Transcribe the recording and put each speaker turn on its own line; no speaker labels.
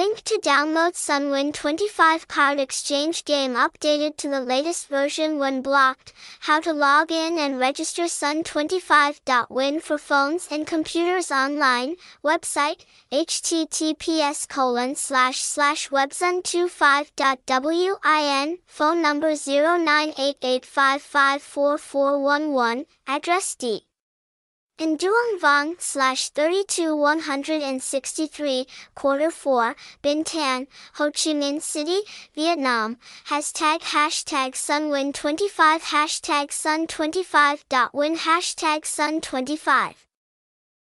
Link to download Sunwin 25 card exchange game updated to the latest version when blocked. How to log in and register Sun25.win for phones and computers online. Website https colon slash slash websun25.win. Phone number 0988554411. Address D. An Duong Vuong slash 32 163, quarter 4, Binh Tan, Ho Chi Minh City, Vietnam, hashtag hashtag Sunwin25 hashtag Sun25.win hashtag Sun25.